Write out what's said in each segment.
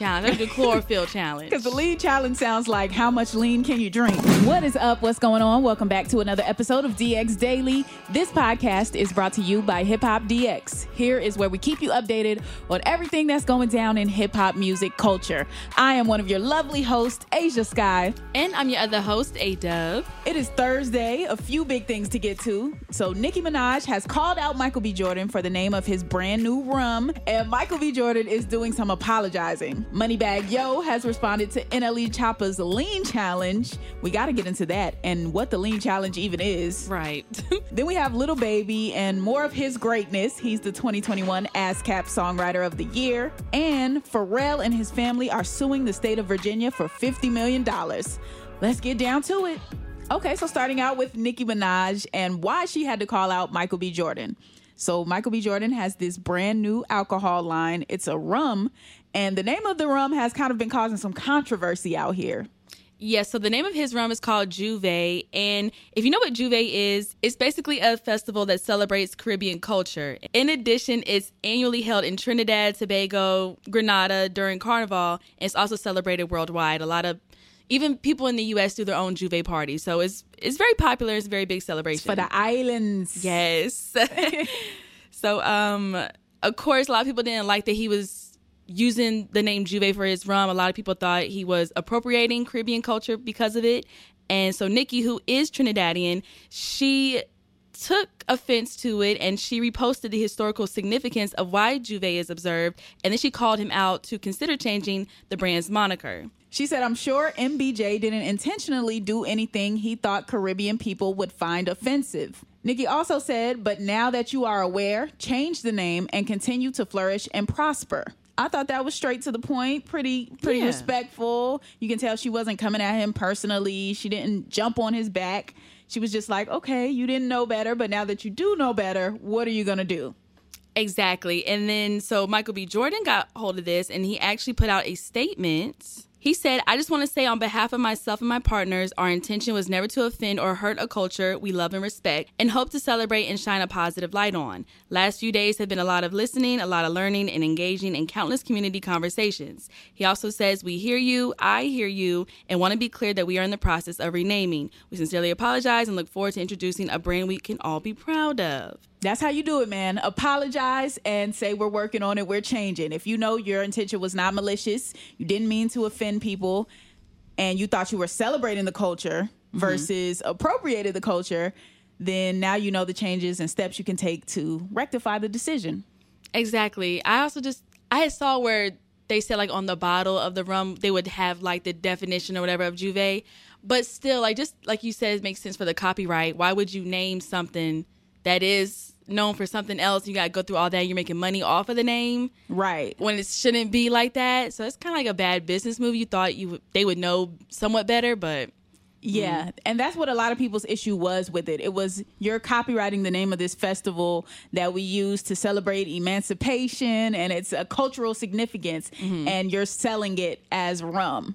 Yeah, not the lean challenge, the chlorophyll challenge. Because the lean challenge sounds like how much lean can you drink? What is up? What's going on? Welcome back to another episode of DX Daily. This podcast is brought to you by Hip Hop DX. Here is where we keep you updated on everything that's going down in hip hop music culture. I am one of your lovely hosts, Asia Sky. And I'm your other host, A Dub. It is Thursday, a few big things to get to. So, Nicki Minaj has called out Michael B. Jordan for the name of his brand new rum, and Michael B. Jordan is doing some apologizing. Moneybagg Yo has responded to NLE Choppa's lean challenge. We got to get into that and what the lean challenge even is. Right. then we have Lil Baby and more of his greatness. He's the 2021 ASCAP Songwriter of the Year. And Pharrell and his family are suing the state of Virginia for $50 million. Let's get down to it. Okay, so starting out with Nicki Minaj and why she had to call out Michael B. Jordan. So Michael B. Jordan has this brand new alcohol line. It's a rum, and the name of the rum has kind of been causing some controversy out here. Yes, so the name of his rum is called J'ouvert. And if you know what J'ouvert is, it's basically a festival that celebrates Caribbean culture. In addition, it's annually held in Trinidad, Tobago, Grenada during Carnival. It's also celebrated worldwide. A lot of even people in the U.S. do their own J'ouvert party, so it's it's very popular. It's a very big celebration for the islands. Yes. so, um, of course, a lot of people didn't like that he was using the name J'ouvert for his rum. A lot of people thought he was appropriating Caribbean culture because of it. And so Nicki, who is Trinidadian, she took offense to it and she reposted the historical significance of why J'ouvert is observed, and then she called him out to consider changing the brand's moniker. She said, I'm sure MBJ didn't intentionally do anything he thought Caribbean people would find offensive. Nicki also said, but now that you are aware, change the name and continue to flourish and prosper. I thought that was straight to the point, pretty pretty Yeah. respectful. You can tell she wasn't coming at him personally. She didn't jump on his back. She was just like, "Okay, you didn't know better, but now that you do know better, what are you going to do?" Exactly. And then so Michael B. Jordan got hold of this and he actually put out a statement. He said, I just want to say on behalf of myself and my partners, our intention was never to offend or hurt a culture we love and respect and hope to celebrate and shine a positive light on. Last few days have been a lot of listening, a lot of learning, and engaging in countless community conversations. He also says, We hear you, I hear you, and want to be clear that we are in the process of renaming. We sincerely apologize and look forward to introducing a brand we can all be proud of. That's how you do it, man. Apologize and say we're working on it, we're changing. If you know your intention was not malicious, you didn't mean to offend people, and you thought you were celebrating the culture mm-hmm. versus appropriated the culture, then now you know the changes and steps you can take to rectify the decision. Exactly. I also just I saw where they said like on the bottle of the rum they would have like the definition or whatever of J'ouvert, but still like just like you said it makes sense for the copyright. Why would you name something that is known for something else? You got to go through all that. You're making money off of the name Right. when it shouldn't be like that. So it's kind of like a bad business move. You thought you they would know somewhat better, but Yeah, Mm-hmm. and that's what a lot of people's issue was with it. It was you're copywriting the name of this festival that we use to celebrate emancipation and it's a cultural significance Mm-hmm. and you're selling it as rum.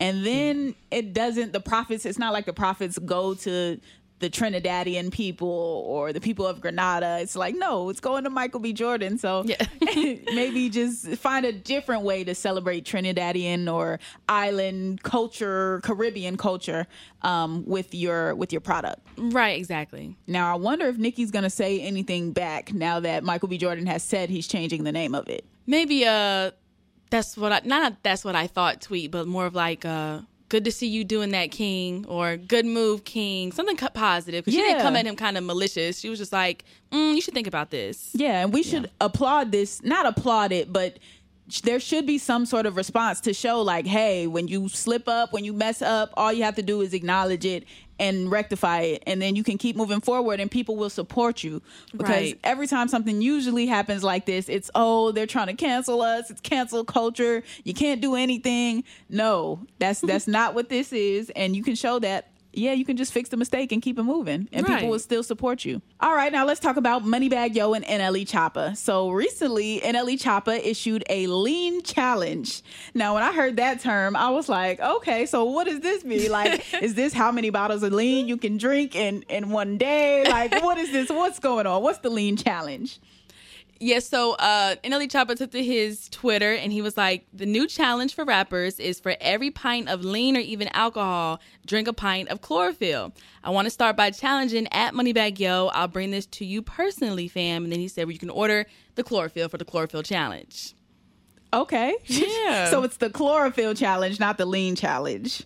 And then it doesn't the profits it's not like the profits go to the Trinidadian people or the people of Grenada. It's like, no, it's going to Michael B. Jordan. So Yeah. maybe just find a different way to celebrate Trinidadian or island culture, Caribbean culture um, with your with your product. Right, exactly. Now I wonder if Nicki's gonna say anything back now that Michael B. Jordan has said he's changing the name of it. Maybe uh that's what I not that's what I thought tweet, but more of like uh good to see you doing that, King, or good move, King. Something cut positive. 'Cause she didn't come at him kind of malicious. She was just like, mm, you should think about this. Yeah, and we should applaud this, not applaud it, but there should be some sort of response to show like, hey, when you slip up, when you mess up, all you have to do is acknowledge it and rectify it, and then you can keep moving forward, and people will support you. Because Right. every time something usually happens like this, it's oh, they're trying to cancel us. It's cancel culture. You can't do anything. No, that's that's not what this is, and you can show that. Yeah, you can just fix the mistake and keep it moving, and people will still support you. All right, now let's talk about Moneybagg Yo and NLE Choppa. So recently, NLE Choppa issued a lean challenge. Now, when I heard that term, I was like, okay, so what does this mean? Like, is this how many bottles of lean you can drink in in one day? Like, what is this? What's going on? What's the lean challenge? Yes, so uh NLE Choppa took to his Twitter and he was like, the new challenge for rappers is for every pint of lean or even alcohol, drink a pint of chlorophyll. I want to start by challenging at Moneybagg Yo. I'll bring this to you personally, fam. And then he said well, you can order the chlorophyll for the chlorophyll challenge. Okay, Yeah. so it's the chlorophyll challenge, not the lean challenge.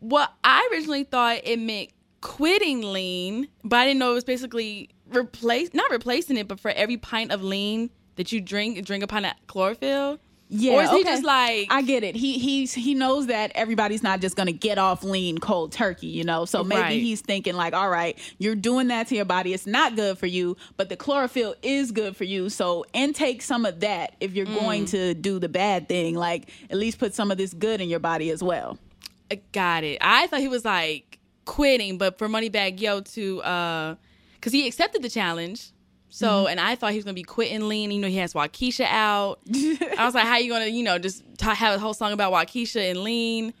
Well, I originally thought it meant quitting lean, but I didn't know it was basically replace not replacing it, but for every pint of lean that you drink, drink a pint of chlorophyll. Yeah, Or is he just like I get it. He he's he knows that everybody's not just gonna get off lean cold turkey, you know. So maybe Right. he's thinking like, all right, you're doing that to your body. It's not good for you, but the chlorophyll is good for you. So intake some of that if you're going Mm. to do the bad thing. Like at least put some of this good in your body as well. I got it. I thought he was like quitting, but for Moneybagg Yo to uh cuz he accepted the challenge. So, Mm-hmm. and I thought he was going to be quitting lean. You know, he has Wockesha out. I was like, how you going to, you know, just have a whole song about Wockesha and lean?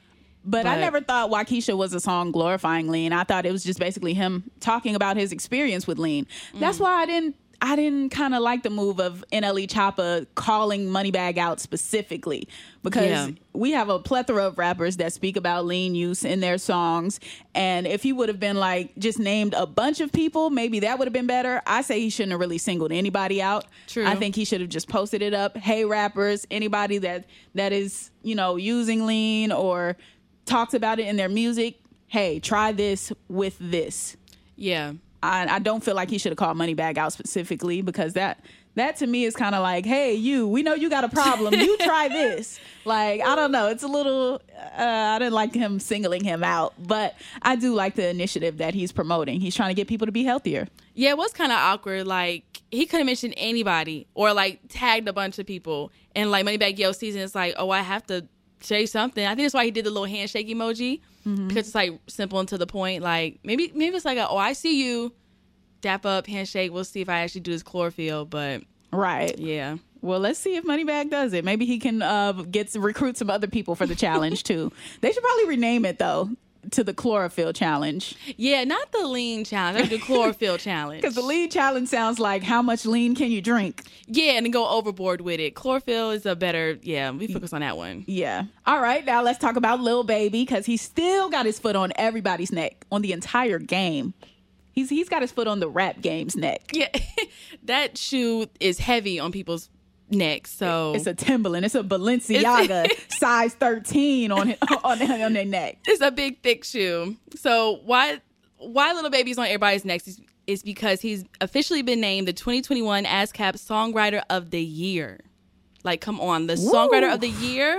But, I never thought Wockesha was a song glorifying lean. I thought it was just basically him talking about his experience with lean. That's why I didn't I didn't kind of like the move of NLE Choppa calling Moneybagg out specifically because Yeah. we have a plethora of rappers that speak about lean use in their songs. And if he would have been like just named a bunch of people, maybe that would have been better. I say he shouldn't have really singled anybody out. True. I think he should have just posted it up. Hey rappers, anybody that that is, you know, using lean or talks about it in their music. Hey, try this with this. Yeah. I, I don't feel like he should have called Moneybagg out specifically because that that to me is kind of like, hey, you, we know you got a problem. You try this. Like, I don't know. It's a little. Uh, I didn't like him singling him out, but I do like the initiative that he's promoting. He's trying to get people to be healthier. Yeah, it was kind of awkward. Like he could have mentioned anybody or like tagged a bunch of people, and like Moneybagg Yo season is like, oh, I have to say something. I think that's why he did the little handshake emoji because it's like simple and to the point. Like maybe maybe it's like, a, oh, I see you, dap up, handshake. We'll see if I actually do this chlorophyll, but Right. yeah. Well, let's see if Moneybagg does it. Maybe he can uh, get recruit some other people for the challenge too. They should probably rename it though to the chlorophyll challenge Yeah, not the lean challenge. I the chlorophyll challenge. because the lean challenge sounds like how much lean can you drink? yeah, and then go overboard with it. Chlorophyll is a better. Yeah, we focus on that one. Yeah. All right, now let's talk about Lil Baby because he still got his foot on everybody's neck on the entire game. He's he's got his foot on the rap game's neck. Yeah, that shoe is heavy on people's necks. So It's a Timberland. It's a Balenciaga size 13 on on on their neck. it's a big thick shoe. So why why Lil Baby's on everybody's necks is, is because he's officially been named the 2021 ASCAP Songwriter of the Year. Like, come on, the Songwriter of the Year.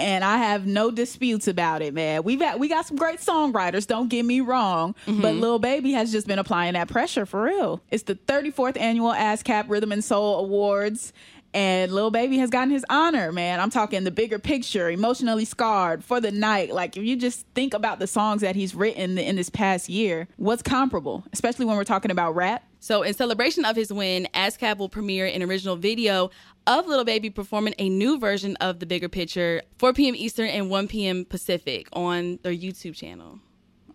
And I have no disputes about it, man. We've got, we got some great songwriters. Don't get me wrong, but mm-hmm. Lil Baby has just been applying that pressure for real. It's the 34th annual ASCAP Rhythm and Soul Awards. And Lil Baby has gotten his honor, man. I'm talking the bigger picture, emotionally scarred for the night. Like if you just think about the songs that he's written in this past year, what's comparable? Especially when we're talking about rap. So, in celebration of his win, ASCAP will premiere an original video of Lil Baby performing a new version of The Bigger Picture, 4 p.m. Eastern and 1 p.m. Pacific on their YouTube channel.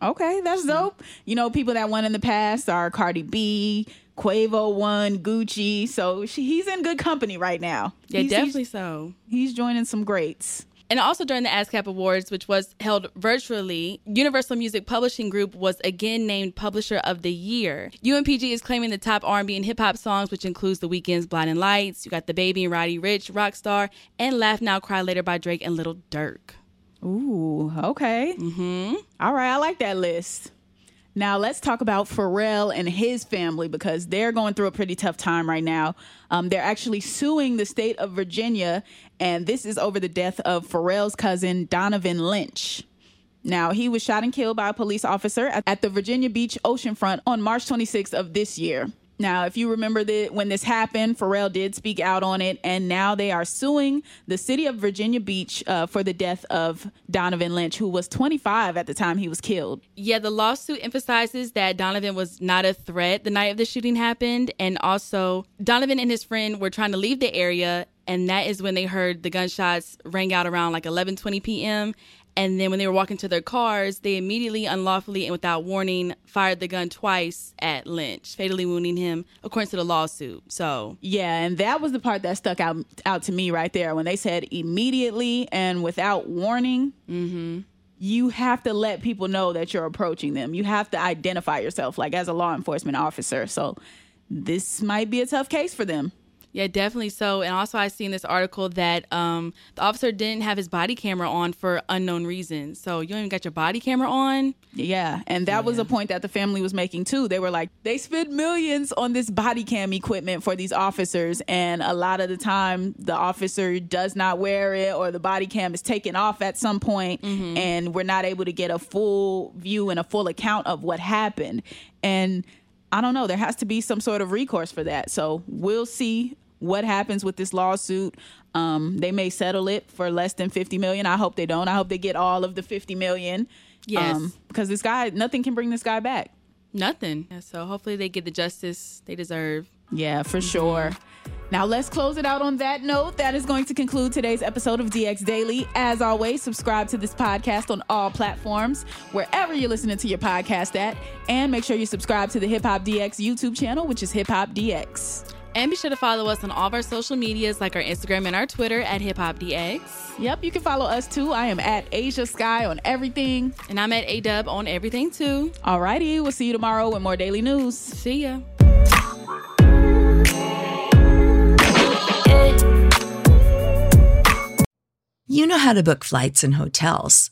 Okay, that's mm-hmm. dope. You know, people that won in the past are Cardi B, Quavo won, Gucci. So she, he's in good company right now. Yeah, He's- definitely He's, so. he's joining some greats. And also during the ASCAP Awards, which was held virtually, Universal Music Publishing Group was again named Publisher of the Year. UMPG is claiming the top R&B and hip hop songs, which includes The Weeknd's "Blinding Lights." You got DaBaby and Roddy Ricch, Rockstar, and "Laugh Now, Cry Later" by Drake and Lil Durk. Ooh, okay. Mm-hmm. All right, I like that list. Now let's talk about Pharrell and his family because they're going through a pretty tough time right now. Um, they're actually suing the state of Virginia, and this is over the death of Pharrell's cousin Donovan Lynch. Now, he was shot and killed by a police officer at, at the Virginia Beach oceanfront on March 26th of this year. Now, if you remember that when this happened, Pharrell did speak out on it, and now they are suing the city of Virginia Beach uh, for the death of Donovan Lynch, who was 25 at the time he was killed. Yeah, the lawsuit emphasizes that Donovan was not a threat the night of the shooting happened. And also, Donovan and his friend were trying to leave the area. And that is when they heard the gunshots ring out around like 11:20 p.m. And then when they were walking to their cars, they immediately, unlawfully, and without warning, fired the gun twice at Lynch, fatally wounding him, according to the lawsuit. So, Yeah, and that was the part that stuck out out to me right there when they said immediately and without warning. Mm-hmm. You have to let people know that you're approaching them. You have to identify yourself, like as a law enforcement officer. So this might be a tough case for them. Yeah, definitely so. And also, I seen this article that um, the officer didn't have his body camera on for unknown reasons. So, you don't even got your body camera on. Yeah, and that was a point that the family was making too. They were like, they spent millions on this body cam equipment for these officers, and a lot of the time, the officer does not wear it, or the body cam is taken off at some point, and we're not able to get a full view and a full account of what happened. And I don't know, there has to be some sort of recourse for that. So we'll see what happens with this lawsuit. Um, they may settle it for less than 50 million. I hope they don't. I hope they get all of the 50 million. Yes. because this guy, nothing can bring this guy back. Nothing. Yeah, so, hopefully, they get the justice they deserve. Yeah, for sure. Now let's close it out on that note. That is going to conclude today's episode of DX Daily. As always, subscribe to this podcast on all platforms, wherever you're listening to your podcast at, and make sure you subscribe to the Hip Hop DX YouTube channel, which is Hip Hop DX. And be sure to follow us on all of our social medias, like our Instagram and our Twitter at Hip Hop DX. Yep, you can follow us too. I am at Asia Sky on everything. And I'm at ADub on everything too. Alrighty, we'll see you tomorrow with more daily news. See ya. You know how to book flights and hotels.